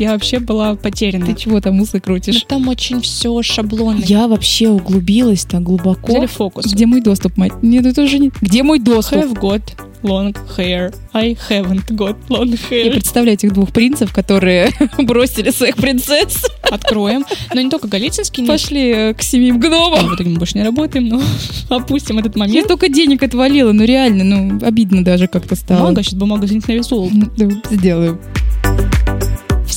я вообще была потеряна. Ты чего там усы крутишь? Ну, там очень все шаблонно. Я вообще углубилась так глубоко. Взяли фокус. Где мой доступ, мать? Нет, это уже не... Где мой доступ? Have got long hair. I haven't got long hair. Я представляю этих двух принцев, которые бросили своих принцесс. Откроем. Но не только Голицынский. Пошли э, к семьим гномам. В итоге мы больше не работаем, но опустим этот момент. Я столько денег отвалила, ну реально, ну обидно даже как-то стало. Много, сейчас бумага на вес Да, сделаю.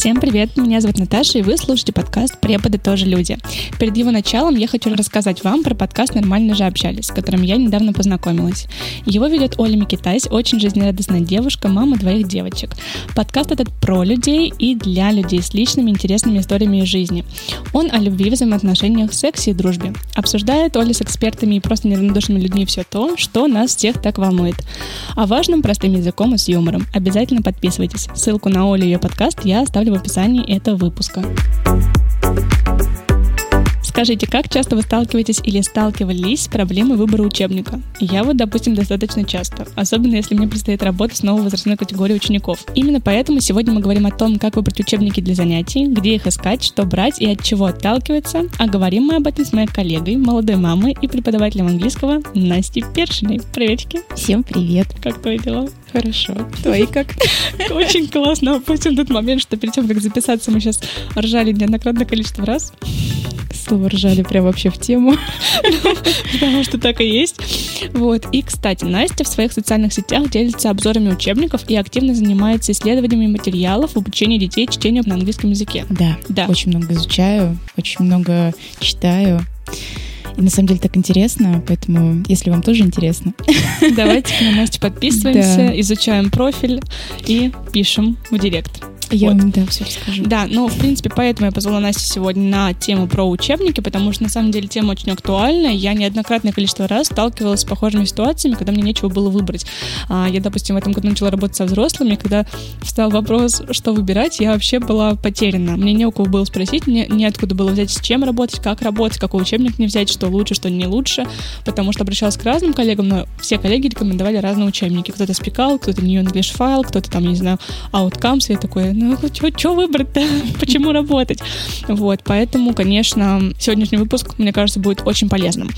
Всем привет, меня зовут Наташа, и вы слушаете подкаст «Преподы тоже люди». Перед его началом я хочу рассказать вам про подкаст «Нормально же общались», с которым я недавно познакомилась. Его ведет Оля Микитась, очень жизнерадостная девушка, мама двоих девочек. Подкаст этот про людей и для людей с личными интересными историями из жизни. Он о любви, взаимоотношениях, сексе и дружбе. Обсуждает Оля с экспертами и просто неравнодушными людьми все то, что нас всех так волнует. О важном простым языком и с юмором. Обязательно подписывайтесь. Ссылку на Олю и ее подкаст я оставлю в описании этого выпуска. Скажите, как часто вы сталкиваетесь или сталкивались с проблемой выбора учебника? Я вот, допустим, достаточно часто, особенно если мне предстоит работать с новой возрастной категорией учеников. Именно поэтому сегодня мы говорим о том, как выбрать учебники для занятий, где их искать, что брать и от чего отталкиваться. А говорим мы об этом с моей коллегой, молодой мамой и преподавателем английского Настей Першиной. Приветики. Всем привет. Как твои дела? Хорошо. Твои как? Очень классно. Опустим тот момент, что перед тем, как записаться, мы сейчас ржали неоднократное количество раз. Слово ржали прям вообще в тему. Потому что так и есть. Вот. И, кстати, Настя в своих социальных сетях делится обзорами учебников и активно занимается исследованиями материалов в обучении детей чтению на английском языке. Да, да. Очень много изучаю, очень много читаю. И на самом деле так интересно, поэтому, если вам тоже интересно. Давайте на Настю подписываемся, да. изучаем профиль и пишем в директ. Я вот. вам, да, все расскажу. Да, ну, в принципе, поэтому я позвала Настю сегодня на тему про учебники, потому что, на самом деле, тема очень актуальна. Я неоднократное количество раз сталкивалась с похожими ситуациями, когда мне нечего было выбрать. А, я, допустим, в этом году начала работать со взрослыми, когда встал вопрос, что выбирать, я вообще была потеряна. Мне не у кого было спросить, мне неоткуда было взять, с чем работать, как работать, какой учебник мне взять, что лучше, что не лучше, потому что обращалась к разным коллегам, но все коллеги рекомендовали разные учебники. Кто-то спекал, кто-то New English File, кто-то там, не знаю, Outcomes, и я такой, ну, что выбрать-то? Почему работать? Вот, поэтому, конечно, сегодняшний выпуск, мне кажется, будет очень полезным.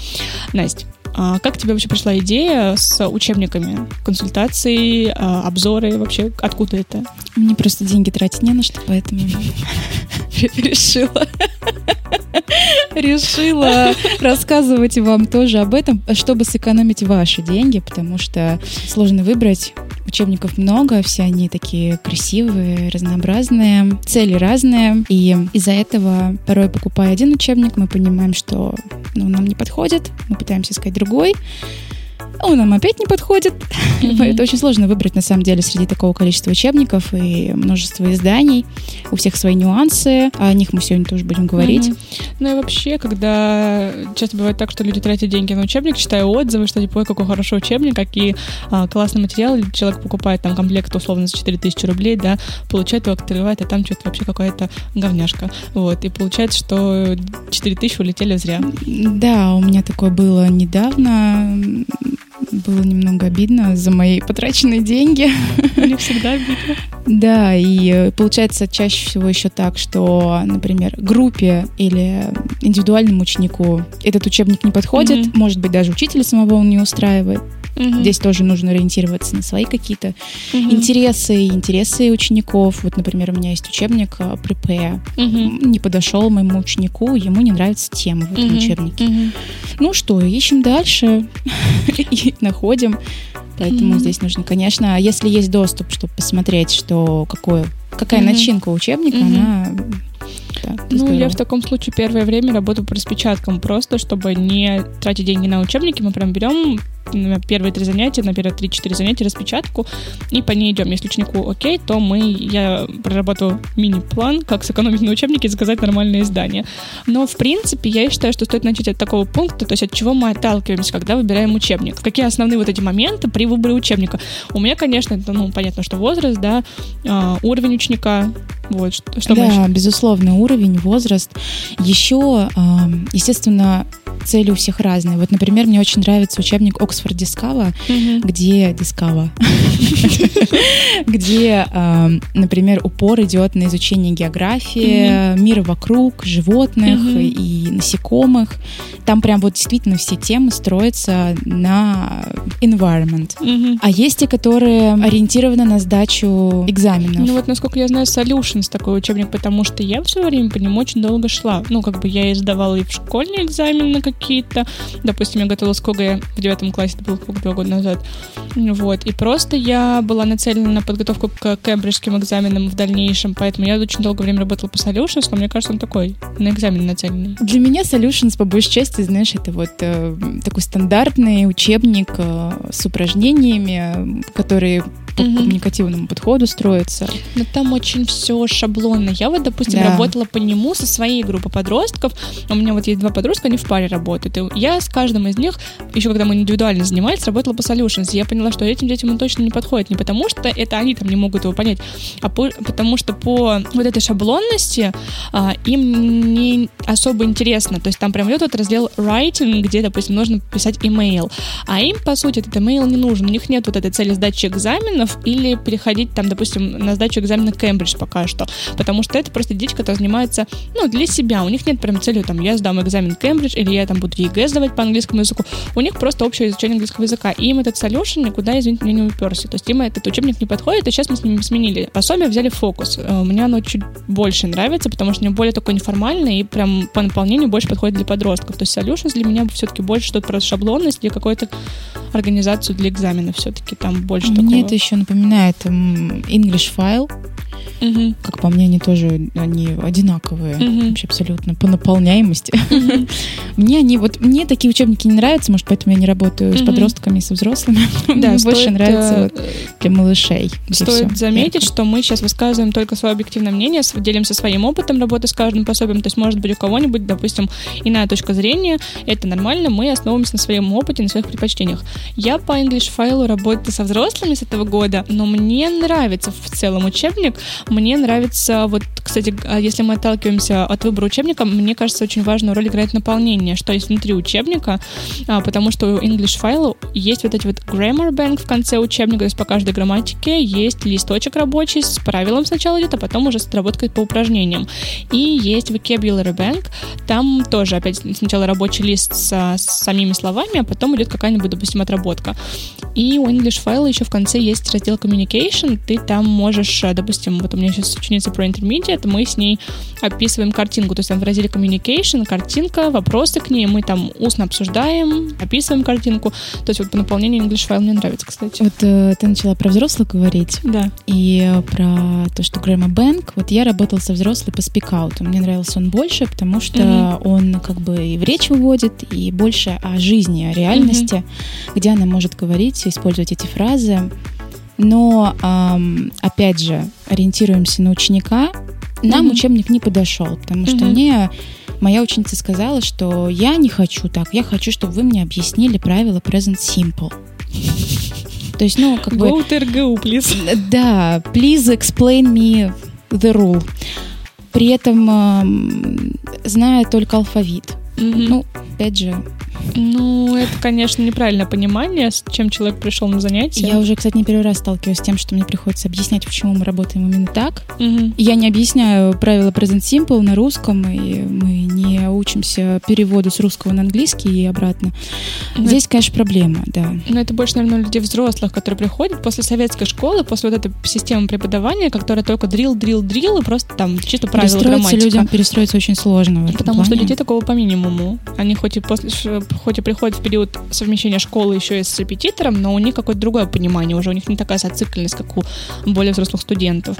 Настя, а как тебе вообще пришла идея с учебниками, консультации, а, обзоры вообще? Откуда это? Мне просто деньги тратить не на что, поэтому решила решила рассказывать вам тоже об этом, чтобы сэкономить ваши деньги, потому что сложно выбрать Учебников много, все они такие красивые, разнообразные, цели разные. И из-за этого, порой покупая один учебник, мы понимаем, что ну, нам не подходит, мы пытаемся искать другой он нам опять не подходит. Mm-hmm. Это очень сложно выбрать, на самом деле, среди такого количества учебников и множества изданий. У всех свои нюансы, о них мы сегодня тоже будем говорить. Mm-hmm. Ну и вообще, когда часто бывает так, что люди тратят деньги на учебник, читая отзывы, что типа, ой, какой хороший учебник, какие а, классные материалы, человек покупает там комплект условно за 4000 рублей, да, получает его, открывает, а там что-то вообще какая-то говняшка. Вот, и получается, что 4000 улетели зря. Да, у меня такое было недавно было немного обидно за мои потраченные деньги. Мне всегда обидно. Да, и э, получается чаще всего еще так, что, например, группе или индивидуальному ученику этот учебник не подходит, mm-hmm. может быть, даже учителя самого он не устраивает. Угу. Здесь тоже нужно ориентироваться на свои какие-то угу. интересы, интересы учеников. Вот, например, у меня есть учебник Prepare. Угу. Не подошел моему ученику, ему не нравится тема в этом угу. учебнике. Угу. Ну что, ищем дальше и находим. Поэтому mm-hmm. здесь нужно, конечно, если есть доступ, чтобы посмотреть, что какое, какая mm-hmm. начинка учебника, mm-hmm. она да, ну, здорово. я в таком случае первое время работаю по распечаткам, просто чтобы не тратить деньги на учебники, мы прям берем на первые три занятия, на первые три-четыре занятия распечатку, и по ней идем. Если ученику окей, то мы, я проработаю мини-план, как сэкономить на учебнике и заказать нормальное издание. Но, в принципе, я считаю, что стоит начать от такого пункта, то есть от чего мы отталкиваемся, когда выбираем учебник. Какие основные вот эти моменты при выборе учебника? У меня, конечно, это, ну, понятно, что возраст, да, а, уровень ученика, вот, что, что Да, безусловно, уровень, возраст. Еще, естественно, цели у всех разные. Вот, например, мне очень нравится учебник Oxford Discover, где Discover, где, например, упор идет на изучение географии, мира вокруг, животных и насекомых. Там прям вот действительно все темы строятся на environment. А есть те, которые ориентированы на сдачу экзаменов. Ну вот, насколько я знаю, Solutions такой учебник, потому что я в свое время по нему очень долго шла. Ну, как бы я и сдавала и в школьные экзамены какие-то. Допустим, я готовилась к ОГЭ в девятом классе, это было как два года назад. Вот. И просто я была нацелена на подготовку к кембриджским экзаменам в дальнейшем, поэтому я очень долгое время работала по Solutions, но мне кажется, он такой, на экзамен нацеленный. Для меня Solutions, по большей части, знаешь, это вот э, такой стандартный учебник э, с упражнениями, которые по угу. коммуникативному подходу строится. Но там очень все шаблонно. Я вот, допустим, да. работала по нему со своей группой подростков. У меня вот есть два подростка, они в паре работают. И я с каждым из них, еще когда мы индивидуально занимались, работала по Solutions. Я поняла, что этим детям он точно не подходит. Не потому, что это они там не могут его понять, а по, потому что по вот этой шаблонности а, им не особо интересно. То есть там прям идет вот раздел writing, где, допустим, нужно писать email. А им, по сути, этот email не нужен. У них нет вот этой цели сдачи экзамена, экзаменов или переходить там, допустим, на сдачу экзамена Кембридж пока что, потому что это просто дети, которые занимаются, ну, для себя, у них нет прям цели, там, я сдам экзамен Кембридж или я там буду ЕГЭ сдавать по английскому языку, у них просто общее изучение английского языка, и им этот solution никуда, извините, меня не уперся, то есть им этот учебник не подходит, и сейчас мы с ними сменили. Пособие взяли фокус, э, мне оно чуть больше нравится, потому что мне более такое неформальное и прям по наполнению больше подходит для подростков, то есть solutions для меня все-таки больше что-то про шаблонность или какую-то организацию для экзамена все-таки там больше Мне такого. это еще напоминает English File. Угу. Как по мне, они тоже они одинаковые, угу. вообще абсолютно по наполняемости. Угу. мне они вот мне такие учебники не нравятся, может, поэтому я не работаю угу. с подростками и со взрослыми. Да, мне больше нравится вот для малышей. Стоит заметить, что мы сейчас высказываем только свое объективное мнение, делимся своим опытом работы с каждым пособием. То есть, может быть, у кого-нибудь, допустим, иная точка зрения, это нормально, мы основываемся на своем опыте, на своих предпочтениях. Я по English файлу работаю со взрослыми с этого года, но мне нравится в целом учебник. Мне нравится, вот, кстати, а если мы отталкиваемся от выбора учебника, мне кажется, очень важную роль играет наполнение, что есть внутри учебника, а, потому что у English файла есть вот эти вот grammar bank в конце учебника, то есть по каждой грамматике есть листочек рабочий с правилом сначала идет, а потом уже с отработкой по упражнениям. И есть vocabulary bank, там тоже опять сначала рабочий лист со, с самими словами, а потом идет какая-нибудь, допустим, отработка. И у English файла еще в конце есть раздел communication, ты там можешь, допустим, вот у меня сейчас ученица про intermediate, мы с ней описываем картинку, то есть там в разделе communication, картинка, вопросы к ней, мы там устно обсуждаем, описываем картинку, то есть вот по наполнению English файл мне нравится, кстати. Вот э, ты начала про взрослых говорить. Да. И про то, что Грэма Бэнк, вот я работала со взрослой по спикауту, мне нравился он больше, потому что mm-hmm. он как бы и в речь выводит, и больше о жизни, о реальности, mm-hmm. где она может говорить, использовать эти фразы. Но, эм, опять же, ориентируемся на ученика. Нам mm-hmm. учебник не подошел, потому что mm-hmm. мне моя ученица сказала, что я не хочу так, я хочу, чтобы вы мне объяснили правила present simple. То есть, ну, как бы... Go to RGU, please. Да, please explain me the rule. При этом э, зная только алфавит. Mm-hmm. Ну, опять же, ну, это, конечно, неправильное понимание, с чем человек пришел на занятие. Я уже, кстати, не первый раз сталкиваюсь с тем, что мне приходится объяснять, почему мы работаем именно так. Угу. Я не объясняю правила Present Simple на русском, и мы не учимся переводу с русского на английский и обратно. Но Здесь, конечно, проблема, да. Но это больше, наверное, людей взрослых, которые приходят после советской школы, после вот этой системы преподавания, которая только дрил, дрил, дрил, и просто там чисто правила грамматика. людям перестроиться очень сложно. Потому плане. что детей такого по минимуму. Они хоть и после хоть и приходят в период совмещения школы еще и с репетитором, но у них какое-то другое понимание, уже у них не такая зацикленность, как у более взрослых студентов.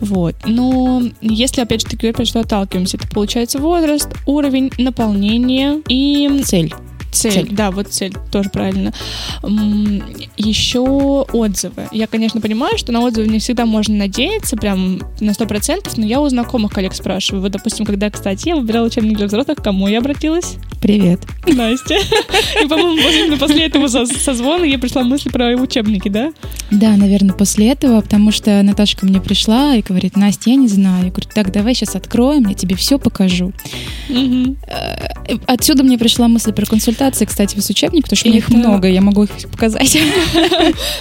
Вот. Но если, опять же таки, опять что отталкиваемся, это получается возраст, уровень, наполнение и... Цель. Цель, цель, да, вот цель, тоже правильно. Еще отзывы. Я, конечно, понимаю, что на отзывы не всегда можно надеяться прям на сто процентов, но я у знакомых коллег спрашиваю. Вот, допустим, когда, кстати, я выбирала учебник для взрослых, к кому я обратилась? Привет. Настя. И, по-моему, после, этого созвона я пришла мысль про учебники, да? Да, наверное, после этого, потому что Наташа ко мне пришла и говорит, Настя, я не знаю. Я говорю, так, давай сейчас откроем, я тебе все покажу. Угу. Отсюда мне пришла мысль про консультации, кстати, с учебник, потому что у них много, я могу их показать.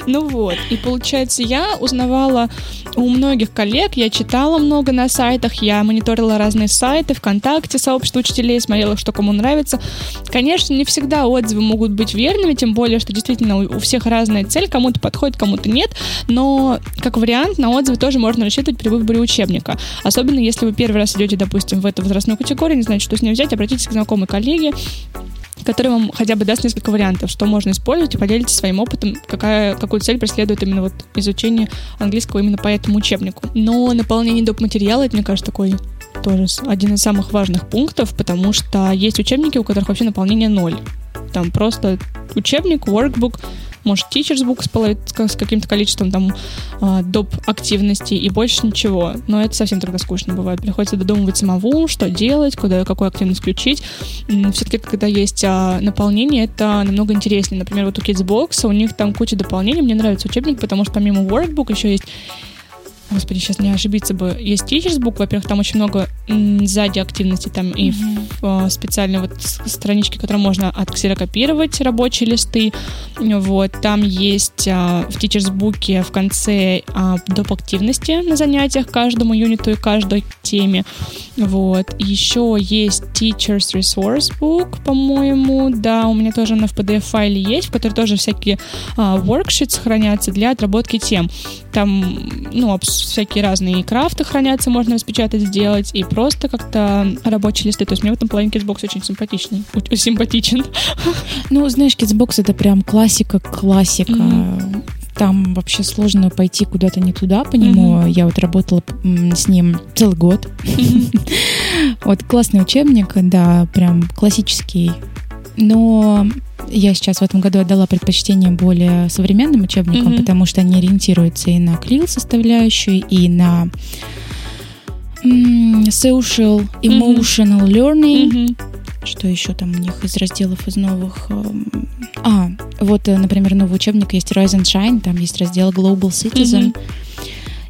Ну вот, и получается, я узнавала у многих коллег, я читала много на сайтах, я мониторила разные сайты, ВКонтакте, сообщество учителей, смотрела, что кому нравится. Конечно, не всегда отзывы могут быть верными, тем более, что действительно у всех разная цель, кому-то подходит, кому-то нет, но как вариант на отзывы тоже можно рассчитывать при выборе учебника. Особенно если вы первый раз идете, допустим, в эту возрастную категорию, не знаете, что с ней взять, обратитесь к знакомой коллеге, который вам хотя бы даст несколько вариантов, что можно использовать, и поделитесь своим опытом, какая, какую цель преследует именно вот изучение английского именно по этому учебнику. Но наполнение доп. материала, это, мне кажется, такой тоже один из самых важных пунктов, потому что есть учебники, у которых вообще наполнение ноль. Там просто учебник, workbook, может, teacher's book с, каким-то количеством там а, доп. активностей и больше ничего. Но это совсем тогда скучно бывает. Приходится додумывать самому, что делать, куда, какую активность включить. Все-таки, когда есть а, наполнение, это намного интереснее. Например, вот у Kidsbox у них там куча дополнений. Мне нравится учебник, потому что помимо workbook еще есть Господи, сейчас не ошибиться бы. Есть Teachers Book, во-первых, там очень много м, сзади активности, там и mm-hmm. э, специальные вот странички, которые можно отксерокопировать, рабочие листы. Вот, там есть э, в Teachers Book в конце э, доп. активности на занятиях каждому юниту и каждой теме. Вот. Еще есть Teachers Resource Book, по-моему. Да, у меня тоже она в PDF-файле есть, в которой тоже всякие э, worksheets хранятся для отработки тем. Там, ну, всякие разные крафты хранятся, можно распечатать, сделать, и просто как-то рабочие листы. То есть мне в этом плане Kidsbox очень симпатичный. Симпатичен. Ну, знаешь, Kidsbox это прям классика, классика. Mm-hmm. Там вообще сложно пойти куда-то не туда по нему. Mm-hmm. Я вот работала с ним целый год. Mm-hmm. вот классный учебник, да, прям классический. Но я сейчас в этом году отдала предпочтение более современным учебникам, mm-hmm. потому что они ориентируются и на клил составляющую, и на social, emotional mm-hmm. learning. Mm-hmm. Что еще там у них из разделов из новых? Эм, а, вот, э, например, новый учебник есть Rise and Shine, там есть раздел Global Citizen. Mm-hmm.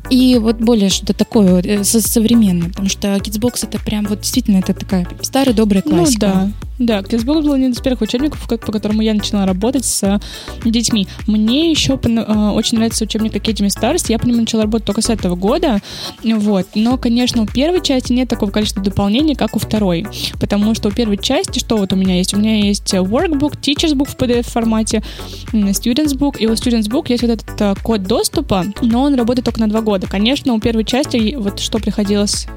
И вот более что-то такое э, современное, потому что Kidsbox это прям вот действительно это такая старая добрая ну классика. Ну да, да, Kidsbox был один из первых учебников, по которому я начала работать с э, детьми. Мне еще э, очень нравится учебник Academy Stars, я по нему начала работать только с этого года, вот. Но, конечно, у первой части нет такого количества дополнений, как у второй, потому что у первой части, что вот у меня есть? У меня есть workbook, teacher's book в PDF формате, student's book, и у student's book есть вот этот код доступа, но он работает только на два года года. Конечно, у первой части вот что приходилось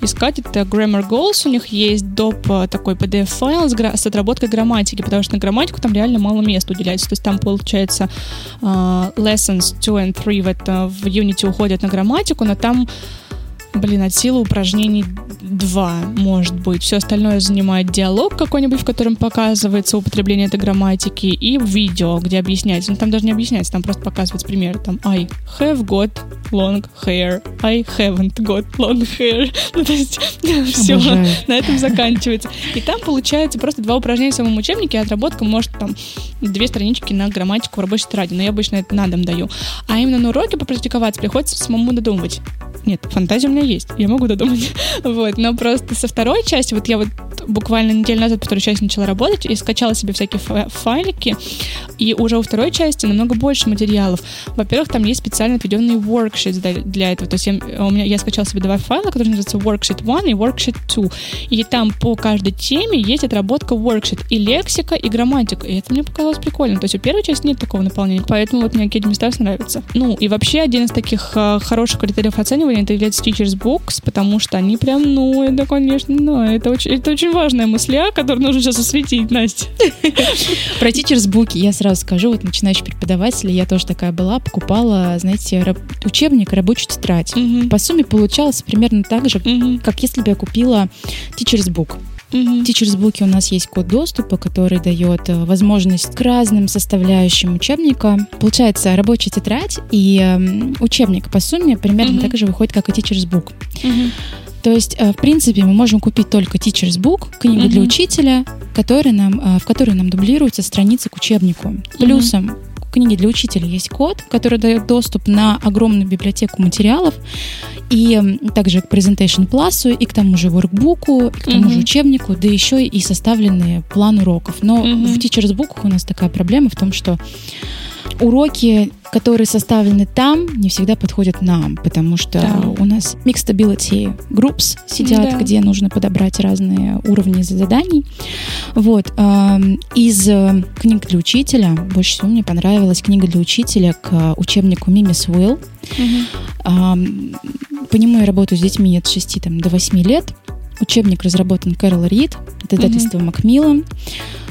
искать, это Grammar Goals. У них есть доп. Э, такой PDF-файл с, с отработкой грамматики, потому что на грамматику там реально мало места уделяется. То есть там, получается, uh, lessons 2 and 3 в, это, в Unity уходят на грамматику, но там блин, от силы упражнений два, может быть. Все остальное занимает диалог какой-нибудь, в котором показывается употребление этой грамматики, и видео, где объясняется. Ну, там даже не объясняется, там просто показывается пример. Там I have got long hair. I haven't got long hair. Ну, то есть все на этом заканчивается. И там получается просто два упражнения в самом учебнике, а отработка может там две странички на грамматику в рабочей тетради. Но я обычно это на дом даю. А именно на уроке попрактиковаться приходится самому додумывать. Нет, фантазия у меня есть, я могу додумать. вот, но просто со второй части, вот я вот буквально неделю назад по второй части начала работать и скачала себе всякие файлики, и уже у второй части намного больше материалов. Во-первых, там есть специально отведенные worksheets для, для этого. То есть я, у меня, я скачала себе два файла, которые называются worksheet 1 и worksheet 2. И там по каждой теме есть отработка worksheet и лексика, и грамматика. И это мне показалось прикольно. То есть у первой части нет такого наполнения. Поэтому вот мне Academy Stars нравится. Ну, и вообще один из таких э, хороших критериев оценивания это является Teachers Books, потому что они прям, ну, это, конечно, ну, это очень, это очень важная мысля, которую нужно сейчас осветить, Настя. Про Teachers Book я сразу скажу, вот начинающий преподаватель, я тоже такая была, покупала, знаете, учебник, рабочую тетрадь. По сумме получалось примерно так же, как если бы я купила Teachers Book. Mm-hmm. В Teachers у нас есть код доступа, который дает э, возможность к разным составляющим учебника. Получается, рабочая тетрадь и э, учебник по сумме примерно mm-hmm. так же выходит, как и Teachers Book. Mm-hmm. То есть, э, в принципе, мы можем купить только Teacher's Book, книгу Мгм. для учителя, который нам, э, в которой нам дублируются страницы к учебнику. Плюсом в книге для учителя есть код, который дает доступ на огромную библиотеку материалов, и также к Presentation Plus, и к тому же воркбуку, и к тому Мгм. же учебнику, да еще и составленный план уроков. Но Мгм. в Teacher's Book у нас такая проблема в том, что уроки, которые составлены там, не всегда подходят нам, потому что Да. у нас Mixed Ability Groups сидят, Да. где нужно подобрать разные уровни заданий. Вот. эм, Из э, книг для учителя больше всего мне понравилась книга для учителя к учебнику Мимис Уилл. Ам, По нему я работаю с детьми от 6 там, до 8 лет. Учебник разработан Кэрол Рид, издательство Макмиллан.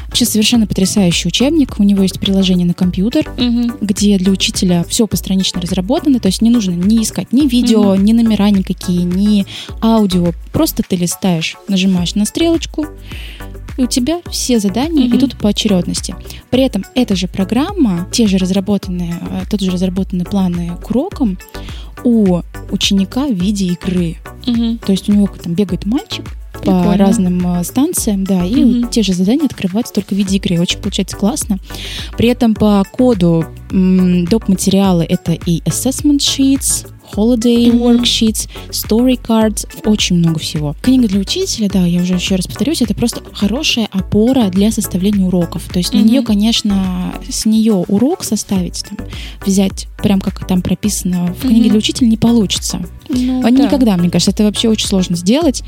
Вообще совершенно потрясающий учебник. У него есть приложение на компьютер, Мгм. где для учителя все постранично разработано, то есть не нужно ни искать ни видео, ни номера никакие, ни аудио. Просто ты листаешь, нажимаешь на стрелочку, и у тебя все задания Мгм. идут по очередности. При этом эта же программа, те же разработанные, э, тот же разработанные планы к урокам у ученика в виде игры. Мгм. То есть у него там бегает мальчик по Прикольно. разным э, станциям, да, и Мгм. те же задания открываются только в виде игры. Очень получается классно. При этом по коду м, доп. материалы это и assessment sheets, holiday Мгм. worksheets, story cards, очень много всего. Книга для учителя, да, я уже еще раз повторюсь, это просто хорошая опора для составления уроков. То есть на Мгм. нее, конечно, с нее урок составить, там, взять прям как там прописано в книге Мгм. для учителя не получится. Ну, да. Никогда, мне кажется, это вообще очень сложно сделать.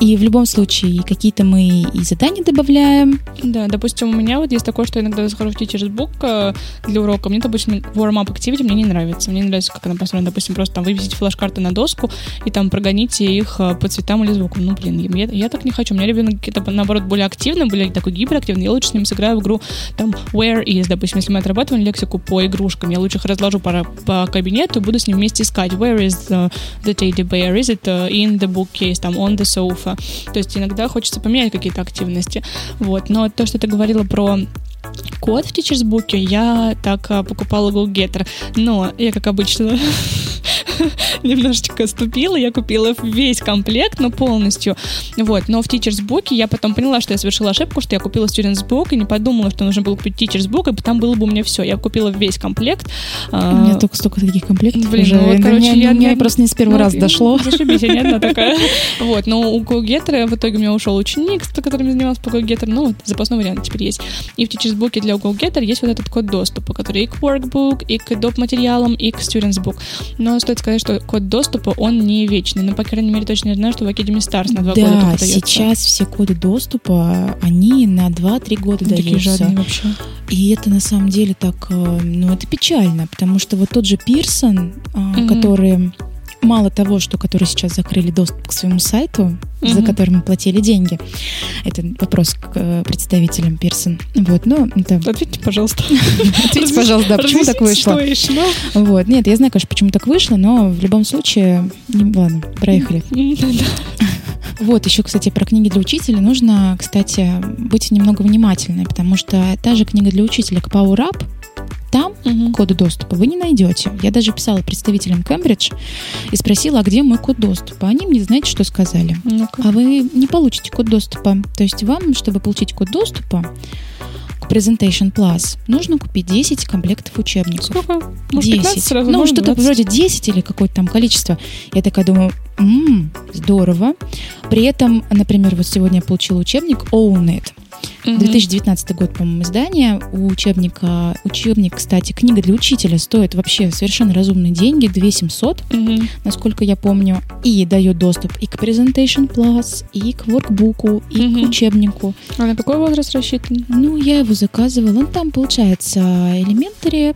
И в любом случае какие-то мы и задания добавляем. Да, допустим, у меня вот есть такое, что иногда я захожу в Teacher's Book э, для урока, мне, допустим, warm-up activity мне не нравится. Мне не нравится, как она построена. Допустим, просто там вывесить флеш-карты на доску и там прогоните их э, по цветам или звуку. Ну, блин, я, я так не хочу. У меня ребенок какие-то, наоборот, более активный, более такой гиперактивный. Я лучше с ним сыграю в игру там where is, допустим, если мы отрабатываем лексику по игрушкам, я лучше их разложу по, по кабинету и буду с ним вместе искать where is the, teddy bear, is it uh, in the bookcase, там, on the sofa. То есть иногда хочется поменять какие-то активности. Вот. Но то, что ты говорила про код в Teacher's Book, я так а, покупала GoGetter. Но я, как обычно, немножечко ступила, я купила весь комплект, но полностью. Вот, но в Teacher's Book я потом поняла, что я совершила ошибку, что я купила Student's Book и не подумала, что нужно было купить Teacher's Book, и там было бы у меня все. Я купила весь комплект. У меня А, только столько таких комплектов блин, уже. ну вот, короче, меня, я- мне просто не с первого ну, раза и- дошло. Зашибись, я не одна такая. Вот, но у GoGetter в итоге у меня ушел ученик, с которым я занималась по GoGetter, ну, вот, запасной вариант теперь есть. И в Teacher's Book для GoGetter есть вот этот код доступа, который и к Workbook, и к доп. материалам, и к Students Book. Но стоит сказать, что код доступа, он не вечный. Ну, по крайней мере, точно не знаю, что в Academy Stars на два года Да, только дается. сейчас все коды доступа, они на 2-3 года Такие даются. жадные вообще. И это на самом деле так, э, ну это печально, потому что вот тот же Пирсон, а, Мгм. который мало того, что которые сейчас закрыли доступ к своему сайту, за Мгм. который мы платили деньги, это вопрос к э, представителям Пирсон. Вот, ну это Ответьте, пожалуйста. ответьте, пожалуйста, да, почему так вышло? Вот, нет, я знаю, конечно, почему так вышло, но в любом случае, ладно, проехали. Вот, еще, кстати, про книги для учителя нужно, кстати, быть немного внимательной, потому что та же книга для учителя к Power Up, там Мгм. кода доступа вы не найдете. Я даже писала представителям Кембридж и спросила, а где мой код доступа. Они мне, знаете, что сказали? Ну-ка. А вы не получите код доступа. То есть вам, чтобы получить код доступа к Presentation Plus, нужно купить 10 комплектов учебников. Сколько? Может, 10. 15 сразу? ну, что-то 20? вроде 10 или какое-то там количество. Я такая думаю, «М, здорово. При этом, например, вот сегодня я получила учебник Own It. Мгм. 2019 год, по-моему, издание. У учебника, учебник, кстати, книга для учителя стоит вообще совершенно разумные деньги, 2700, Мгм. насколько я помню, и дает доступ и к Presentation Plus, и к воркбуку, и Мгм. к учебнику. А на какой возраст рассчитан? Ну, я его заказывала. Ну, там, получается, элементари,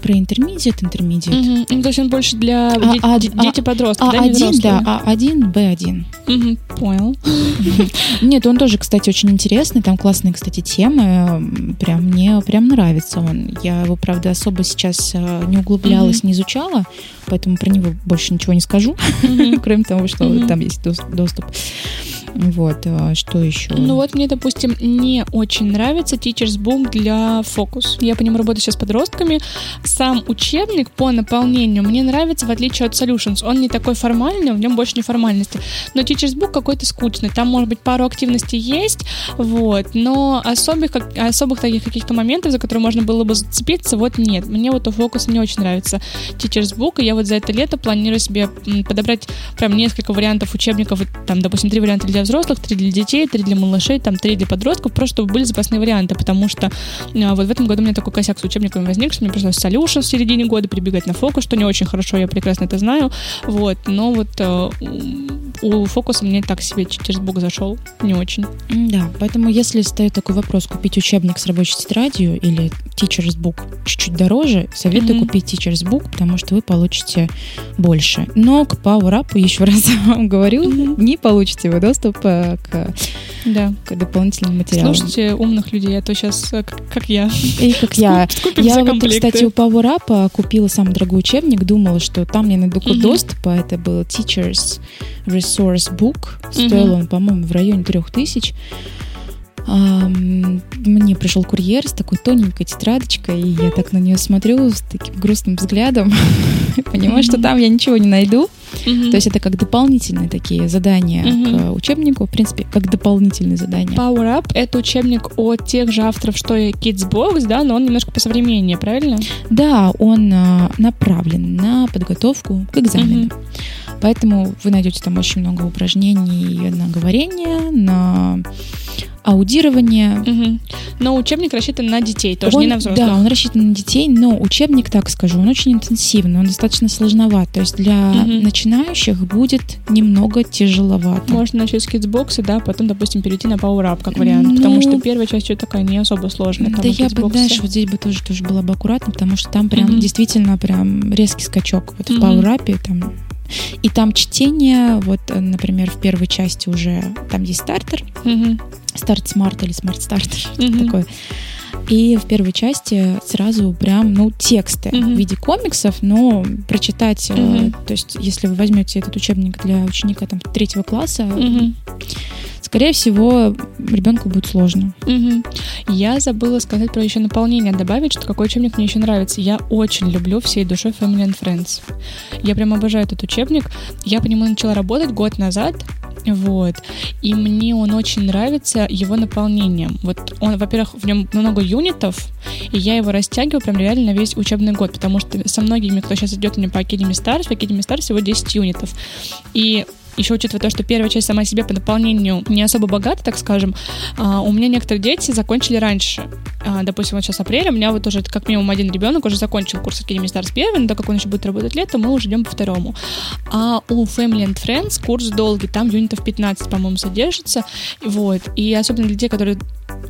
про интермедиат, интермедиат. Мгм. Ну, то есть он больше для А, де- а, а, дети-подростки, да, не А1, взрослые? да, А1, Б1. Мгм, Понял. Нет, он тоже, кстати, очень интересный. Там классные, кстати, темы. Прям мне прям нравится он. Я его, правда, особо сейчас э, не углублялась, не изучала, поэтому про него больше ничего не скажу, кроме того, что там есть дос- доступ. Вот, а что еще? Ну вот мне, допустим, не очень нравится Teacher's Book для фокус. Я по нему работаю сейчас с подростками. Сам учебник по наполнению мне нравится, в отличие от Solutions. Он не такой формальный, в нем больше неформальности. Но Teacher's Book какой-то скучный. Там, может быть, пару активностей есть, вот, но особых, как, особых таких каких-то моментов, за которые можно было бы зацепиться, вот нет. Мне вот у фокуса не очень нравится Teacher's Book, и я вот за это лето планирую себе подобрать прям несколько вариантов учебников, там, допустим, три варианта для взрослых, три для детей, три для малышей, там, три для подростков, просто чтобы были запасные варианты, потому что а, вот в этом году у меня такой косяк с учебниками возник, что мне пришлось Solution в середине года прибегать на фокус, что не очень хорошо, я прекрасно это знаю, вот, но вот э, у фокуса мне так себе Teacher's Book зашел, не очень. Да, поэтому если стоит такой вопрос, купить учебник с рабочей тетрадью или Teacher's Book чуть-чуть дороже, советую mm-hmm. купить Teacher's Book, потому что вы получите больше. Но к Power Up, еще раз вам говорю, mm-hmm. не получите вы доступ э, к, да. к дополнительным материалам. Слушайте умных людей, а то сейчас э, как, как я. И как я. Я вот, кстати, у Power Up купила самый дорогой учебник, думала, что там я найду код mm-hmm. доступа. Это был Teacher's Resource Book. Стоил он, по-моему, в районе 3000 мне пришел курьер с такой тоненькой тетрадочкой, и я так на нее смотрю с таким грустным взглядом, понимаю, что там я ничего не найду. То есть это как дополнительные такие задания к учебнику, в принципе, как дополнительные задания. Power Up — это учебник от тех же авторов, что и Kids Box, да, но он немножко посовременнее, правильно? Да, он а, направлен на подготовку к экзамену. Поэтому вы найдете там очень много упражнений на говорение, на аудирование. Угу. Но учебник рассчитан на детей, тоже он, не на взрослых. Да, он рассчитан на детей, но учебник, так скажу, он очень интенсивный, он достаточно сложноват. То есть для угу. начинающих будет немного тяжеловато. Можно начать с кидсбокса, да, потом, допустим, перейти на Power Up как вариант, ну, потому что первая часть еще такая не особо сложная. Да я бы, знаешь, вот здесь бы тоже, тоже была бы аккуратна, потому что там прям угу. действительно прям резкий скачок. Вот угу. в Power Up там и там чтение, вот, например, в первой части уже там есть стартер, угу. Start Smart или Smart Starter, угу. такое. И в первой части сразу прям, ну, тексты mm-hmm. в виде комиксов, но прочитать, mm-hmm. э, то есть, если вы возьмете этот учебник для ученика там третьего класса, mm-hmm скорее всего, ребенку будет сложно. Угу. Я забыла сказать про еще наполнение, добавить, что какой учебник мне еще нравится. Я очень люблю всей душой Family and Friends. Я прям обожаю этот учебник. Я по нему начала работать год назад, вот. И мне он очень нравится его наполнением. Вот он, во-первых, в нем много юнитов, и я его растягиваю прям реально на весь учебный год, потому что со многими, кто сейчас идет мне по Academy Stars, в Academy Stars всего 10 юнитов. И еще учитывая то, что первая часть сама себе по наполнению не особо богата, так скажем, а, у меня некоторые дети закончили раньше. А, допустим, вот сейчас апрель, у меня вот уже как минимум один ребенок уже закончил курс Academy Stars первый, но так как он еще будет работать летом, мы уже идем по второму. А у Family and Friends курс долгий, там юнитов 15, по-моему, содержится. Вот. И особенно для тех, которые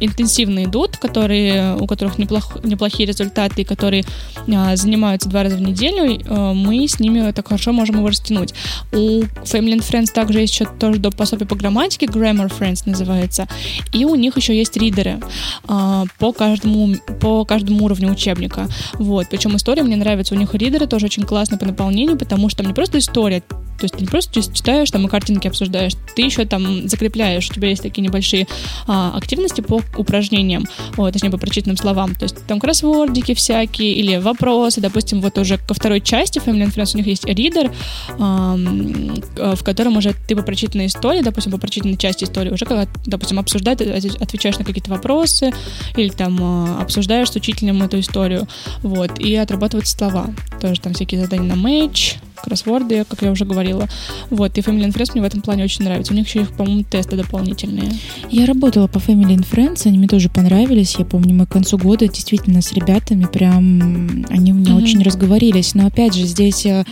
интенсивно идут, которые, у которых неплох, неплохие результаты, и которые а, занимаются два раза в неделю, а, мы с ними так хорошо можем его растянуть. У Family and Friends также есть еще тоже доп. пособие по грамматике, Grammar Friends называется, и у них еще есть ридеры а, по каждому, по каждому уровню учебника. Вот. Причем история мне нравится. У них ридеры тоже очень классно по наполнению, потому что там не просто история, то есть ты не просто читаешь там и картинки обсуждаешь, ты еще там закрепляешь, у тебя есть такие небольшие а, активности по упражнениям, вот, точнее по прочитанным словам. То есть там кроссвордики всякие или вопросы, допустим, вот уже ко второй части Family and Friends у них есть ридер, в котором уже ты по прочитанной истории, допустим, по прочитанной части истории уже, когда, допустим, обсуждать, отвечаешь на какие-то вопросы или там а, обсуждаешь с учителем эту историю, вот, и отрабатывать слова. Тоже там всякие задания на матч, кроссворды, как я уже говорила. Вот, и Family and Friends мне в этом плане очень нравится. У них еще, по-моему, тесты дополнительные. Я работала по Family and Friends, они мне тоже понравились. Я помню, мы к концу года действительно с ребятами прям, они у меня mm-hmm. очень разговорились. Но опять же, здесь э,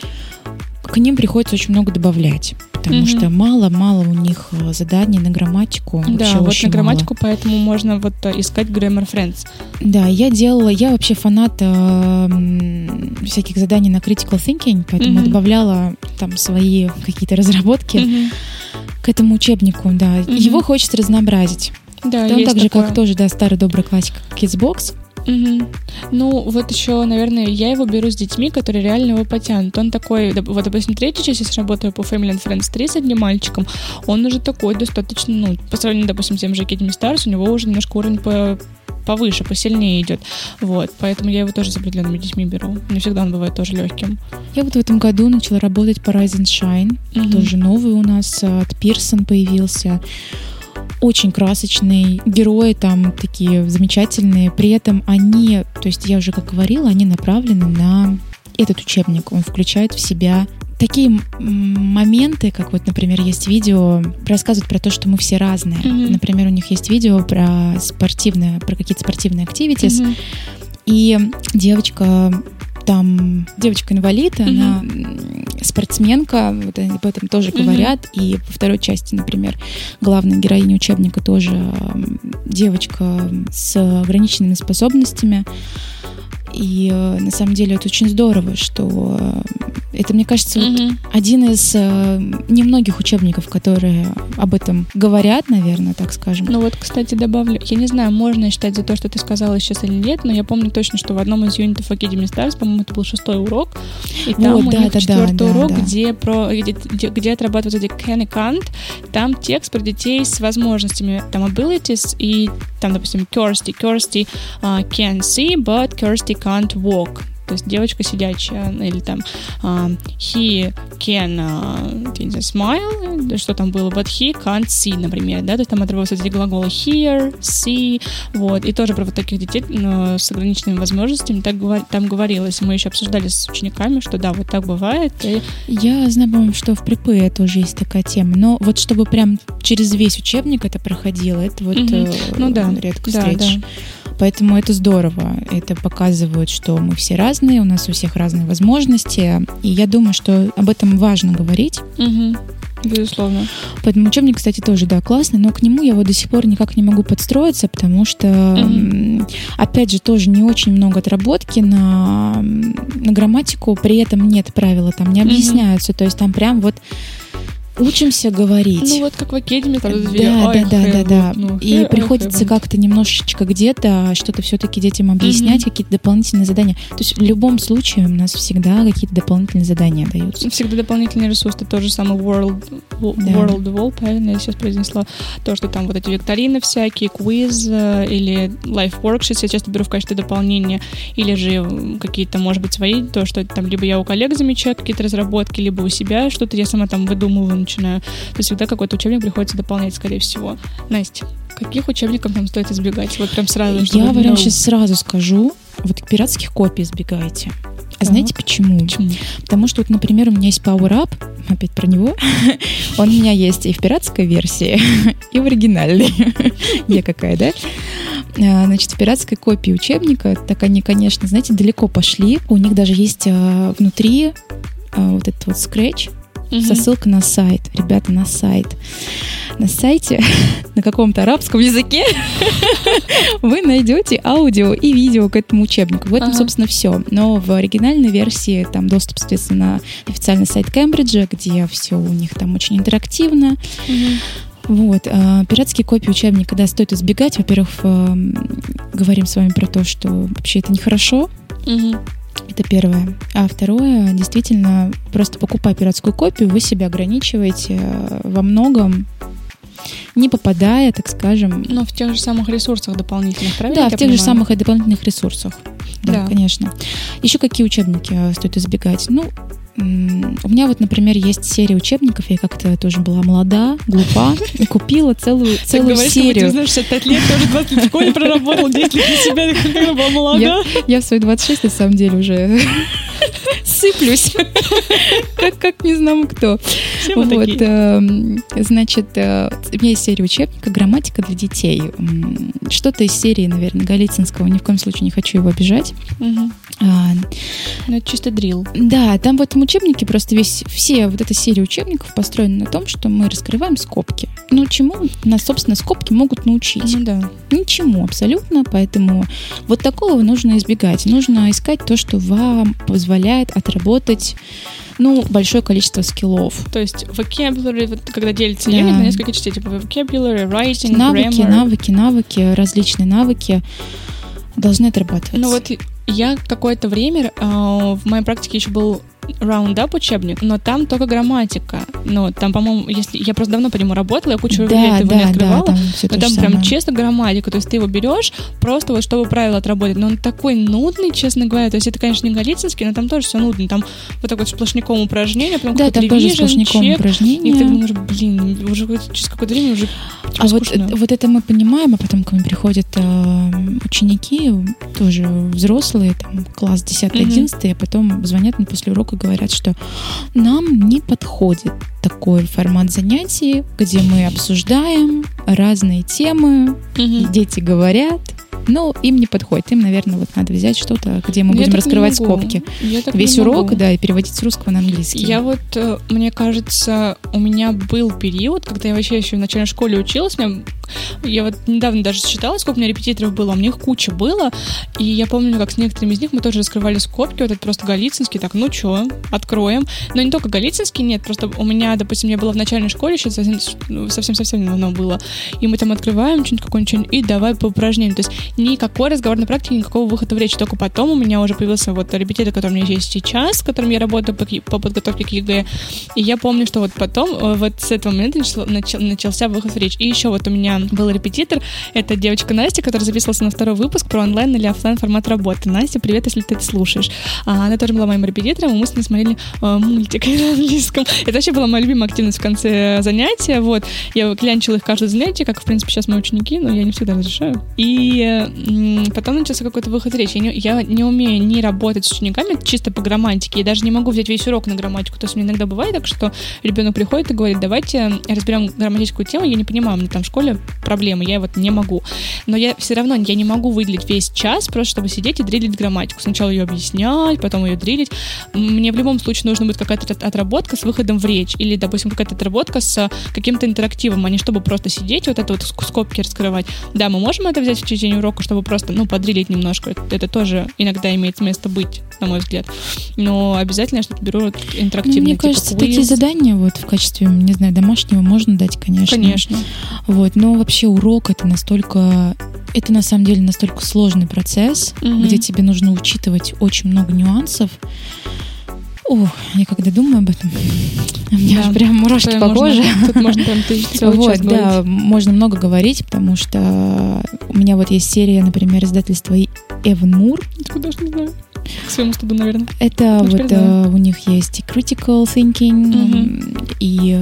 к ним приходится очень много добавлять, потому mm-hmm. что мало-мало у них э, заданий на грамматику. Да, вот на грамматику, мало. поэтому можно вот э, искать Grammar Friends. Да, я делала, я вообще фанат э, всяких заданий на critical thinking, поэтому mm-hmm. добавляла там свои какие-то разработки mm-hmm. к этому учебнику, да. Mm-hmm. Его хочется разнообразить. Да, Он так же, такое. как тоже, да, старый добрый классик Kidsbox Угу. Ну, вот еще, наверное, я его беру с детьми, которые реально его потянут. Он такой, вот, допустим, третья часть, если работаю по Family and Friends 3 с одним мальчиком, он уже такой достаточно, ну, по сравнению, допустим, с тем же Китти Старс, у него уже немножко уровень по повыше, посильнее идет. Вот, поэтому я его тоже с определенными детьми беру. Не всегда он бывает тоже легким. Я вот в этом году начала работать по Rise and Shine. Mm-hmm. Тоже новый у нас от Пирсон появился очень красочный, герои там такие замечательные, при этом они, то есть я уже как говорила, они направлены на этот учебник, он включает в себя такие моменты, как вот, например, есть видео, рассказывают про то, что мы все разные. Mm-hmm. Например, у них есть видео про спортивные, про какие-то спортивные активитис, mm-hmm. и девочка там девочка-инвалид, mm-hmm. она спортсменка, вот об этом тоже mm-hmm. говорят, и во второй части, например, главная героиня учебника тоже девочка с ограниченными способностями, и э, на самом деле это очень здорово, что э, это, мне кажется, mm-hmm. вот один из э, немногих учебников, которые об этом говорят, наверное, так скажем. Ну вот, кстати, добавлю, я не знаю, можно считать за то, что ты сказала сейчас или нет, но я помню точно, что в одном из юнитов Academy Stars, по-моему, это был шестой урок, и там вот, у да, них да, четвертый да, урок, да. Где, про, где, где, где отрабатывают эти can и can't, там текст про детей с возможностями, там abilities, и там, допустим, Kirsty, Kirsty uh, can see, but Kirsty can't walk. То есть девочка сидячая, или там uh, he can uh, smile, что там было, but he can't see, например, да, то есть там отрываются эти глаголы hear, see, вот, и тоже про вот таких детей ну, с ограниченными возможностями так, там говорилось. Мы еще обсуждали с учениками, что да, вот так бывает. И... Я знаю, что в припы тоже есть такая тема, но вот чтобы прям через весь учебник это проходило, это вот mm-hmm. э, ну, да, редко да, встреч. Да. Поэтому это здорово. Это показывает, что мы все разные, у нас у всех разные возможности. И я думаю, что об этом важно говорить. Угу. Безусловно. Поэтому учебник, кстати, тоже, да, классный, но к нему я вот до сих пор никак не могу подстроиться, потому что, mm опять же, тоже не очень много отработки на, на грамматику, при этом нет правила, там не объясняются, mm то есть там прям вот учимся говорить. Ну вот как в Академии, там да, да, да, да, да. Ну, и приходится как-то немножечко где-то что-то все-таки детям объяснять, какие-то дополнительные задания. То есть в любом случае у нас всегда какие-то дополнительные задания даются. Всегда дополнительные ресурсы. Это же самый World. World Wall, правильно я сейчас произнесла. То, что там вот эти викторины всякие, квиз э, или life worksheets я часто беру в качестве дополнения. Или же какие-то, может быть, свои, то, что там либо я у коллег замечаю какие-то разработки, либо у себя что-то я сама там выдумываю, начинаю. То есть всегда какой-то учебник приходится дополнять, скорее всего. Настя, каких учебников нам стоит избегать? Вот прям сразу. Я прям сейчас сразу скажу. Вот пиратских копий избегайте. А знаете почему? Почему? Потому что, вот, например, у меня есть Power Up, опять про него. Он у меня есть и в пиратской версии, и в оригинальной. Я какая, да? А, значит, в пиратской копии учебника, так они, конечно, знаете, далеко пошли. У них даже есть а, внутри а, вот этот вот scratch, угу. со ссылкой на сайт. Ребята, на сайт. На сайте на каком-то арабском языке вы найдете аудио и видео к этому учебнику. В этом, ага. собственно, все. Но в оригинальной версии там доступ, соответственно, на официальный сайт Кембриджа, где все у них там очень интерактивно. Угу. Вот. А, пиратские копии учебника, да, стоит избегать. Во-первых, э, говорим с вами про то, что вообще это нехорошо. Угу. Это первое. А второе, действительно, просто покупая пиратскую копию, вы себя ограничиваете э, во многом, не попадая, так скажем... Но в тех же самых ресурсах дополнительных, правильно? Да, в тех понимаю? же самых дополнительных ресурсах. Да, да, конечно. Еще какие учебники э, стоит избегать? Ну, у меня вот, например, есть серия учебников, я как-то тоже была молода, глупа, и купила целую, целую говоришь, серию. Ты знаешь, 65 лет, тоже 20 лет в школе проработал, 10 лет на себя, когда была молода. Я, я в свои 26, на самом деле, уже сыплюсь, как, как не знаю кто. Все вот, такие. Э, значит, э, у меня есть серия учебника «Грамматика для детей». Что-то из серии, наверное, Голицынского, ни в коем случае не хочу его обижать. Угу. А, ну, это чисто дрил. Да, там в этом учебнике просто весь, все вот эта серия учебников построена на том, что мы раскрываем скобки. Ну, чему нас, собственно, скобки могут научить? Ну, да. Ничему абсолютно, поэтому вот такого нужно избегать. Нужно искать то, что вам позволяет отработать ну, большое количество скиллов. То есть vocabulary, вот, когда делится да. на несколько частей, типа vocabulary, writing, навыки, grammar. навыки, навыки, различные навыки. должны отрабатывать. Ну вот я какое-то время э, в моей практике еще был Roundup учебник, но там только грамматика. Ну, там, по-моему, если я просто давно по нему работала, я кучу да, его да, не открывала, да, там но там прям самое. честно грамматика, то есть ты его берешь просто вот чтобы правила отработать, но он такой нудный, честно говоря, то есть это, конечно, не галицинский, но там тоже все нудно, там вот так вот сплошняком упражнения, потом Да, там тоже revision, сплошняком чек, упражнения. и ты думаешь, блин, уже через какое-то время уже типа, А вот, скучно. вот это мы понимаем, а потом к нам приходят э, ученики, тоже взрослые, там, класс 10-11, а потом звонят мне после урока говорят, что нам не подходит такой формат занятий, где мы обсуждаем разные темы, Мгм. дети говорят, но им не подходит. Им, наверное, вот надо взять что-то, где мы Я будем раскрывать скобки. Весь урок, да, и переводить с русского на английский. Я вот, э, мне кажется, у меня был период, когда я вообще еще в начальной школе училась, у меня- я вот недавно даже считала, сколько у меня репетиторов было, у меня их куча было, и я помню, как с некоторыми из них мы тоже раскрывали скобки, вот это просто Голицынский, так, ну чё, откроем. Но не только Голицынский, нет, просто у меня, допустим, я была в начальной школе, совсем- ну, совсем-совсем давно было, и мы там открываем что-нибудь какое-нибудь, и давай по упражнениям. То есть никакой разговорной практики, никакого выхода в речь. Только потом у меня уже появился вот репетитор, который у меня есть сейчас, с которым я работаю по, по подготовке к ЕГЭ. И я помню, что вот потом, э, вот с этого момента начал- начал- начался выход в речь. И еще вот у меня был репетитор, это девочка Настя, которая записывалась на второй выпуск про онлайн или оффлайн формат работы. Настя, привет, если ты это слушаешь. А, она тоже была моим репетитором, и мы с ней смотрели э, мультик на английском. Это вообще была моя любимая активность в конце занятия. Вот. Я клянчила их каждое занятие, как, в принципе, сейчас мои ученики, но я не всегда разрешаю. И э, потом начался какой-то выход в речь. Я не, я не умею ни работать с учениками чисто по грамматике. Я даже не могу взять весь урок на грамматику. То есть меня иногда бывает так, что ребенок приходит и говорит, давайте разберем грамматическую тему. Я не понимаю, меня там в школе проблемы, я вот не могу. Но я все равно я не могу выделить весь час просто, чтобы сидеть и дрелить грамматику. Сначала ее объяснять, потом ее дрелить. Мне в любом случае нужно будет какая-то от- отработка с выходом в речь. Или, допустим, какая-то отработка с каким-то интерактивом, а не чтобы просто сидеть, вот это вот ск- скобки раскрывать. Да, мы можем это взять в течение урока, чтобы просто, ну, подрелить немножко. Это, тоже иногда имеет место быть, на мой взгляд. Но обязательно я что-то беру вот интерактивное, мне типа кажется, такие квиз. задания вот в качестве, не знаю, домашнего можно дать, конечно. Конечно. Вот, но вообще урок это настолько, это на самом деле настолько сложный процесс, Мгм. где тебе нужно учитывать очень много нюансов. Ох, я когда думаю об этом, у меня Да. прям мурашки по можно- коже. Тут можно прям ты Вот, да, можно много говорить, потому что у меня вот есть серия, например, издательства Эван Мур. Откуда ж не знаю. К своему стыду, наверное. Это Ну, вот знаю. э, у них есть и critical thinking, м, и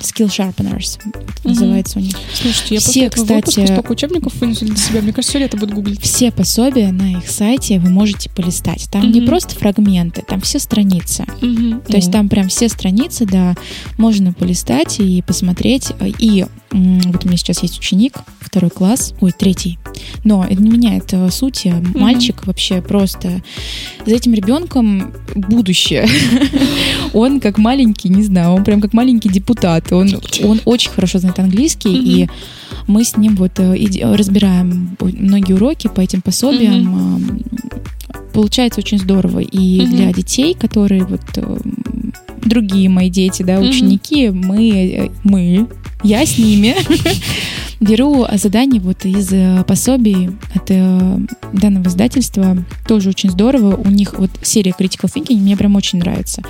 skill sharpeners Мгм. называется у них. Слушайте, я Все, после этого кстати- столько учебников вынесу для себя. Мне кажется, все лето будет гуглить. Все пособия на их сайте вы можете полистать. Там не Мгм. просто фрагменты, там все страницы. Мгм. То есть там прям все страницы, да, можно полистать и посмотреть. И вот у меня сейчас есть ученик, второй класс, ой, третий. Но это не меняет э, сути. Мальчик вообще просто... За этим ребенком будущее. Он как маленький, не знаю, он прям как маленький депутат. Он, он очень хорошо знает английский, Мгм. и мы с ним вот э, разбираем многие уроки по этим пособиям. Ам, Получается очень здорово. И Мгм. для детей, которые вот м, другие мои дети, да, ученики, мы, э, мы, я с ними беру задания вот из э, пособий от э, данного издательства. Тоже очень здорово. У них вот серия Critical Thinking мне прям очень нравится.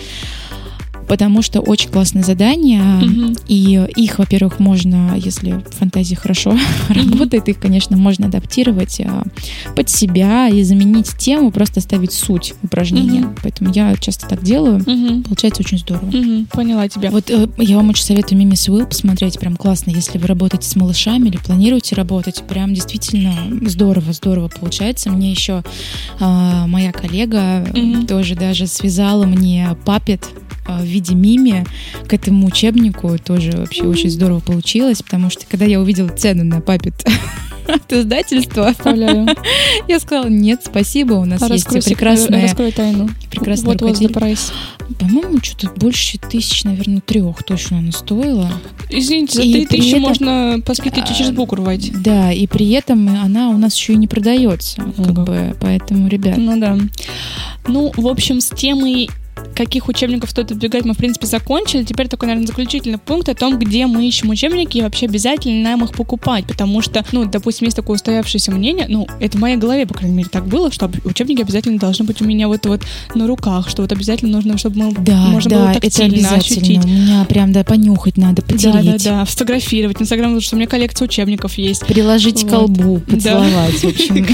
Потому что очень классные задания. Мгм. И их, во-первых, можно, если фантазия хорошо работает, их, конечно, можно адаптировать а, под себя и заменить тему, просто оставить суть упражнения. Поэтому я часто так делаю. Получается очень здорово. Поняла тебя. Вот э, я вам очень советую Мимис Уилл посмотреть, прям классно, если вы работаете с малышами или планируете работать, прям действительно здорово, здорово получается. Мне еще а, моя коллега тоже даже связала мне папет в виде мими к этому учебнику, тоже вообще очень здорово получилось, потому что когда я увидела цену на папет от издательства, Представляю. я сказала, нет, спасибо, у нас А есть прекрасная, Раскрой тайну. прекрасная Вот price. По-моему, что-то больше тысяч, наверное, трех точно она стоила. Извините, за три тысячи этом- можно поспитить А, через букву рвать. Да, и при этом она у нас еще и не продается, как бы, поэтому, ребят, Ну да. Ну, в общем, с темой каких учебников стоит отбегать, мы, в принципе, закончили. Теперь такой, наверное, заключительный пункт о том, где мы ищем учебники и вообще обязательно нам их покупать. Потому что, ну, допустим, есть такое устоявшееся мнение, ну, это в моей голове, по крайней мере, так было, что учебники обязательно должны быть у меня вот, вот на руках, что вот обязательно нужно, чтобы мы да, можно да, было тактильно ощутить. У меня прям, да, понюхать надо, потереть. Да, да, да, фотографировать. Инстаграм, что у меня коллекция учебников есть. Приложить вот. колбу, поцеловать, в общем,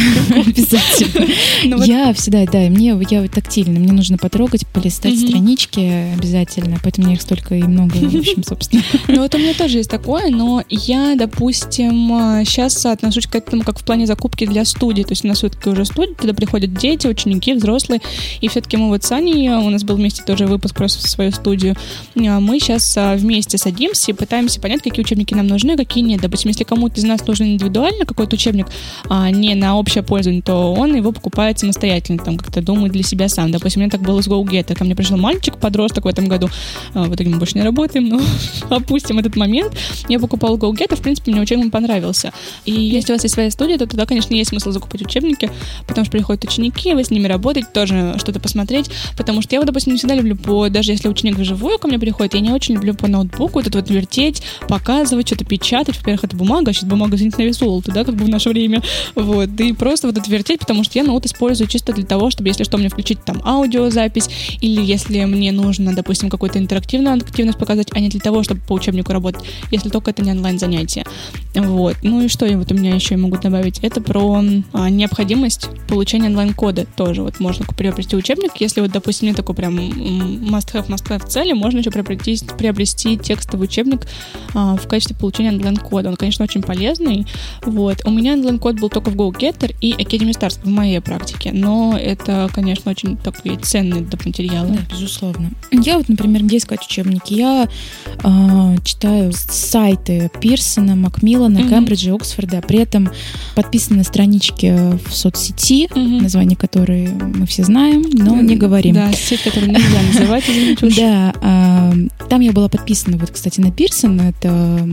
обязательно. Ну я всегда, да, мне, я тактильно, мне нужно потрогать, полистать странички обязательно, поэтому у меня их столько и много, в общем, собственно. Ну, вот у меня тоже есть такое, но я, допустим, сейчас отношусь к этому как в плане закупки для студии, то есть у нас все-таки уже студия, туда приходят дети, ученики, взрослые, и все-таки мы вот с Аней, у нас был вместе тоже выпуск просто в свою студию, а мы сейчас вместе садимся и пытаемся понять, какие учебники нам нужны, какие нет. Допустим, если кому-то из нас нужен индивидуально какой-то учебник, а не на общее пользование, то он его покупает самостоятельно, там как-то думает для себя сам. Допустим, у меня так было с GoGet. Ко мне пришел мальчик, подросток в этом году. А, в итоге мы больше не работаем, но опустим этот момент. Я покупала GoGet, и, в принципе, мне учебник понравился. И если у вас есть своя студия, то тогда, конечно, есть смысл закупать учебники, потому что приходят ученики, вы с ними работаете, тоже что-то посмотреть, потому что я вот, допустим, не всегда люблю по, даже если ученик вживую ко мне приходит, я не очень люблю по ноутбуку вот это вот вертеть, показывать, что-то печатать. Во-первых, это бумага, а сейчас бумага, извините, на вес золото, да, как бы в наше время. Вот, и просто вот это вертеть, потому что я ноут использую чисто для того, чтобы, если что, мне включить там аудиозапись, или если мне нужно, допустим, какую-то интерактивную активность показать, а не для того, чтобы по учебнику работать, если только это не онлайн-занятие. Вот. Ну и что я вот у меня еще могу добавить? Это про а, необходимость получения онлайн-кода тоже. Вот можно приобрести учебник, если вот, допустим, не такой прям must-have, must-have цели, можно еще приобрести, приобрести текстовый учебник а, в качестве получения онлайн-кода. Он, конечно, очень полезный. Вот. У меня онлайн-код был только в GoGetter и Academy Stars в моей практике, но это, конечно, очень такие ценные доп. Материалы. Да, безусловно. Я вот, например, где искать учебники? Я э, читаю сайты Пирсона, Макмиллана, mm-hmm. Кембриджа, Оксфорда, при этом подписаны на странички в соцсети, mm-hmm. название которой мы все знаем, но не говорим. Да, сеть, которую нельзя называть. Да, там я была подписана, вот, кстати, на Пирсон, это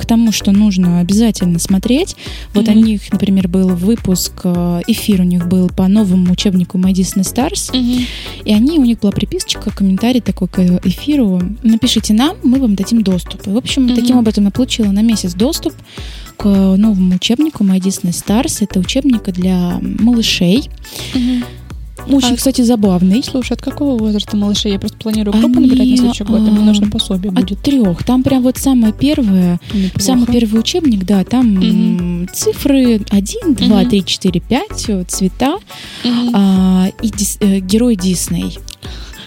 к тому, что нужно обязательно смотреть. Вот mm-hmm. у них, например, был выпуск, э, эфир у них был по новому учебнику My Disney Stars, mm-hmm. и они, у них была приписочка, комментарий такой к эфиру. Напишите нам, мы вам дадим доступ. И, в общем, mm-hmm. таким образом я получила на месяц доступ к новому учебнику My Disney Stars. Это учебник для малышей. Mm-hmm. Очень, а, кстати, забавный. Слушай, от какого возраста малышей? Я просто планирую группу Они, набирать на следующий год, а мне нужно пособие будет. От трех. Там прям вот самое первое, Неплохо. самый первый учебник, да, там угу. цифры 1, 2, угу. 3, 4, 5, цвета угу. а, и дис, э, герой Дисней.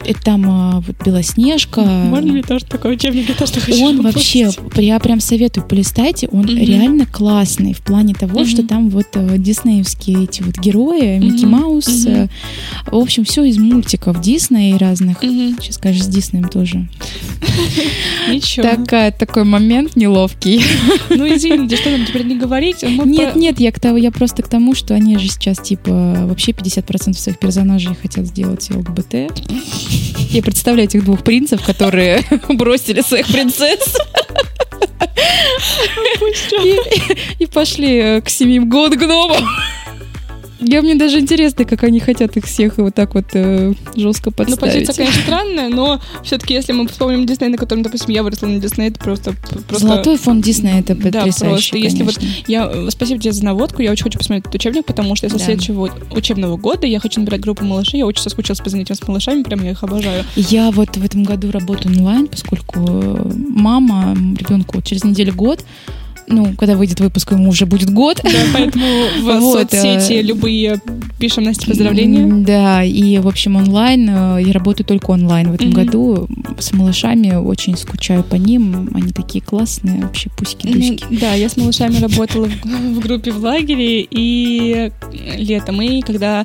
И там а, вот Белоснежка. Можно мне тоже такой учебник? Я тоже хочу Он вообще, я прям советую, полистайте, он угу. реально классный в плане того, угу. что там вот э, диснеевские эти вот герои, угу. Микки Маус, угу. в общем, все из мультиков Диснея и разных. Угу. Сейчас, скажешь, с Диснеем тоже. Ничего. Такая, такой момент неловкий. Ну, извините, что нам теперь не говорить? Нет, нет, я, к тому, я просто к тому, что они же сейчас, типа, вообще 50% своих персонажей хотят сделать ЛГБТ. Я представляю этих двух принцев, которые бросили своих принцесс. И, и пошли к семьим год гномам. Я мне даже интересно, как они хотят их всех вот так вот э, жестко ну, подставить. Ну, позиция, конечно, странная, но все-таки, если мы вспомним Дисней, на котором, допустим, я выросла на Дисней, это просто... просто... Золотой фонд Диснея, это потрясающе, Да, просто. Если вот я... Спасибо тебе за наводку, я очень хочу посмотреть этот учебник, потому что со да. следующего учебного года я хочу набирать группу малышей, я очень соскучилась по занятиям с малышами, прям я их обожаю. Я вот в этом году работаю онлайн, поскольку мама ребенку через неделю год, ну, когда выйдет выпуск, ему уже будет год. Да, поэтому в вот, соцсети э, любые пишем Насте поздравления. Да, и, в общем, онлайн, э, я работаю только онлайн в этом mm-hmm. году. С малышами очень скучаю по ним. Они такие классные, вообще пуськи-дуськи. Mm-hmm. Да, я с малышами работала в группе в лагере и летом. И когда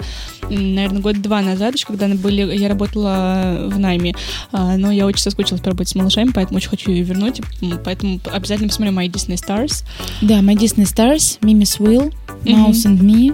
наверное, год-два назад, еще когда были, я работала в найме, а, но я очень соскучилась по работе с малышами, поэтому очень хочу ее вернуть, поэтому обязательно посмотрю My Disney Stars. Да, My Disney Stars, Mimi's Will, Mouse mm-hmm. and Me,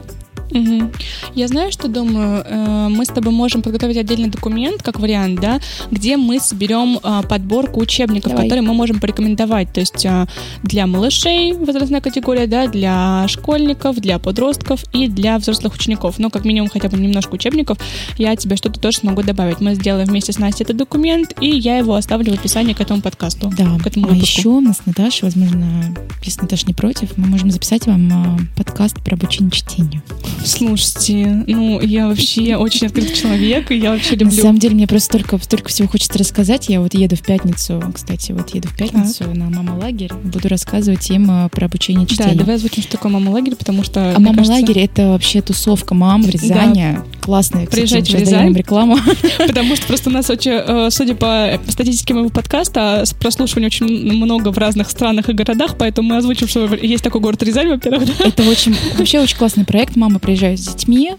Угу. Я знаю, что думаю. Э, мы с тобой можем подготовить отдельный документ, как вариант, да, где мы соберем э, подборку учебников, Давай. которые мы можем порекомендовать. То есть э, для малышей возрастная категория, да, для школьников, для подростков и для взрослых учеников. Ну, как минимум, хотя бы немножко учебников. Я тебе что-то тоже смогу добавить. Мы сделаем вместе с Настей этот документ, и я его оставлю в описании к этому подкасту. Да, к этому а еще у нас Наташа, возможно, если Наташа не против, мы можем записать вам подкаст про обучение чтению. Слушайте, ну, я вообще очень открытый человек, и я вообще люблю... На самом деле, мне просто столько, столько всего хочется рассказать. Я вот еду в пятницу, кстати, вот еду в пятницу так. на мама-лагерь, буду рассказывать им э, про обучение чтению. Да, давай озвучим, что такое мама-лагерь, потому что... А мама-лагерь кажется... — это вообще тусовка мам в Рязани. Да. Классная, кстати, Приезжайте в Рязань. рекламу. Потому что просто у нас очень, э, судя по статистике моего подкаста, прослушивания очень много в разных странах и городах, поэтому мы озвучим, что есть такой город Рязань, во-первых? Это очень, вообще очень классный проект. Мама приезжает с детьми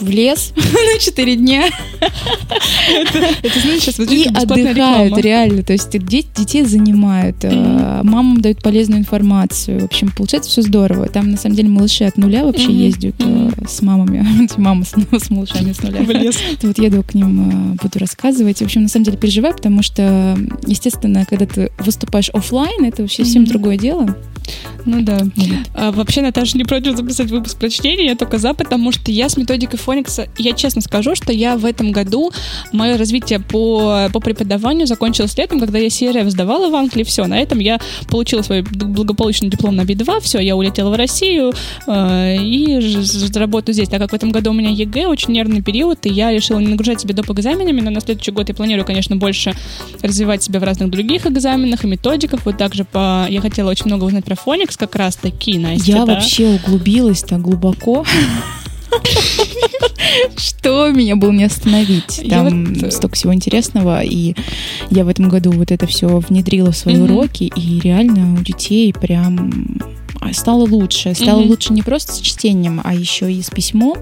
в лес на 4 дня. Это, знаешь, сейчас И отдыхают, реально. То есть детей занимают, э, мамам дают полезную информацию. В общем, получается все здорово. Там, на самом деле, малыши от нуля вообще ездят э, с мамами. Мама с малышами с нуля. В лес. Вот еду к ним, э, буду рассказывать. В общем, на самом деле переживаю, потому что, естественно, когда ты выступаешь офлайн, это вообще совсем другое дело. Ну да. А, вообще, Наташа не против записать выпуск про чтение, я только за, потому что я с методикой Фоникса, я честно скажу, что я в этом году, мое развитие по, по преподаванию закончилось летом, когда я CRF сдавала в Англии, все, на этом я получила свой благополучный диплом на B2, все, я улетела в Россию э, и работаю здесь, так как в этом году у меня ЕГЭ, очень нервный период, и я решила не нагружать себя доп. экзаменами, но на следующий год я планирую, конечно, больше развивать себя в разных других экзаменах и методиках, вот также по... я хотела очень много узнать про phonics как раз таки, Настя, Я да? вообще углубилась так глубоко. Что меня было не остановить? Там вот... столько всего интересного, и я в этом году вот это все внедрила в свои mm-hmm. уроки, и реально у детей прям стало лучше. Стало mm-hmm. лучше не просто с чтением, а еще и с письмом.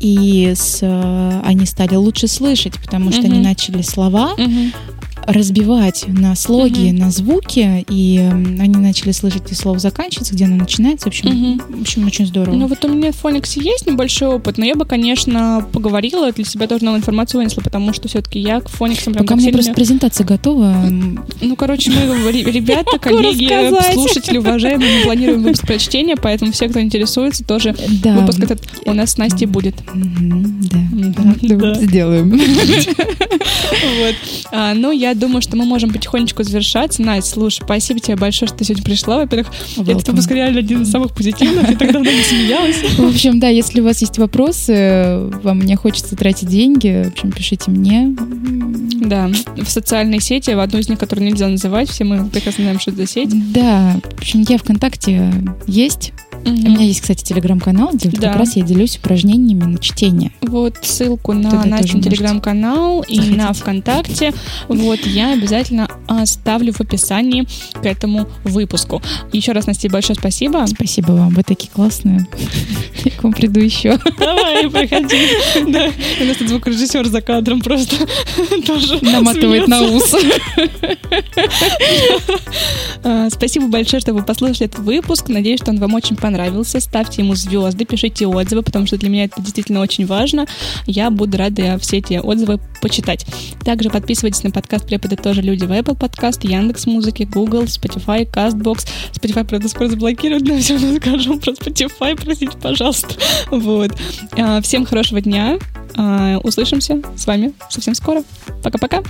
И с, э, они стали лучше слышать, потому что mm-hmm. они начали слова mm-hmm разбивать на слоги, uh-huh. на звуки, и они начали слышать, где слово заканчивается, где оно начинается. В общем, uh-huh. в общем очень здорово. Ну вот у меня в Фониксе есть небольшой опыт, но я бы, конечно, поговорила, для себя тоже новую информацию вынесла, потому что все-таки я к Фониксам прям Пока мне просто презентация готова. Ну, короче, мы, ребята, коллеги, слушатели, уважаемые, мы планируем выпуск про чтение, поэтому все, кто интересуется, тоже да. выпуск этот у нас с Настей будет. Да, сделаем. Вот. А, ну, я думаю, что мы можем потихонечку завершаться. Настя, слушай, спасибо тебе большое, что ты сегодня пришла. Во-первых, этот выпуск реально один из самых позитивных. Я так давно не смеялась. В общем, да, если у вас есть вопросы, вам не хочется тратить деньги, в общем, пишите мне. Да, в социальные сети, в одну из них, которую нельзя называть, все мы прекрасно знаем, что это за сеть. Да, в общем, я ВКонтакте есть. Угу. У меня есть, кстати, телеграм-канал, где да. как раз я делюсь упражнениями на чтение. Вот ссылку на наш телеграм-канал и на ВКонтакте. Вот я обязательно оставлю в описании к этому выпуску. Еще раз, Настя, большое спасибо. Спасибо вам, вы такие классные. Я к вам приду еще. Давай, приходи. Да. У нас тут звукорежиссер за кадром просто тоже наматывает на ус. А, спасибо большое, что вы послушали этот выпуск. Надеюсь, что он вам очень понравился. Ставьте ему звезды, пишите отзывы, потому что для меня это действительно очень важно. Я буду рада все эти отзывы почитать. Также подписывайтесь на подкаст «Преподы тоже люди» в Apple Podcast, Яндекс Музыки, Google, Spotify, CastBox. Spotify, правда, скоро заблокируют, но все равно скажу про Spotify, простите, пожалуйста. Вот. А, всем хорошего дня. А, услышимся с вами совсем скоро. Пока-пока.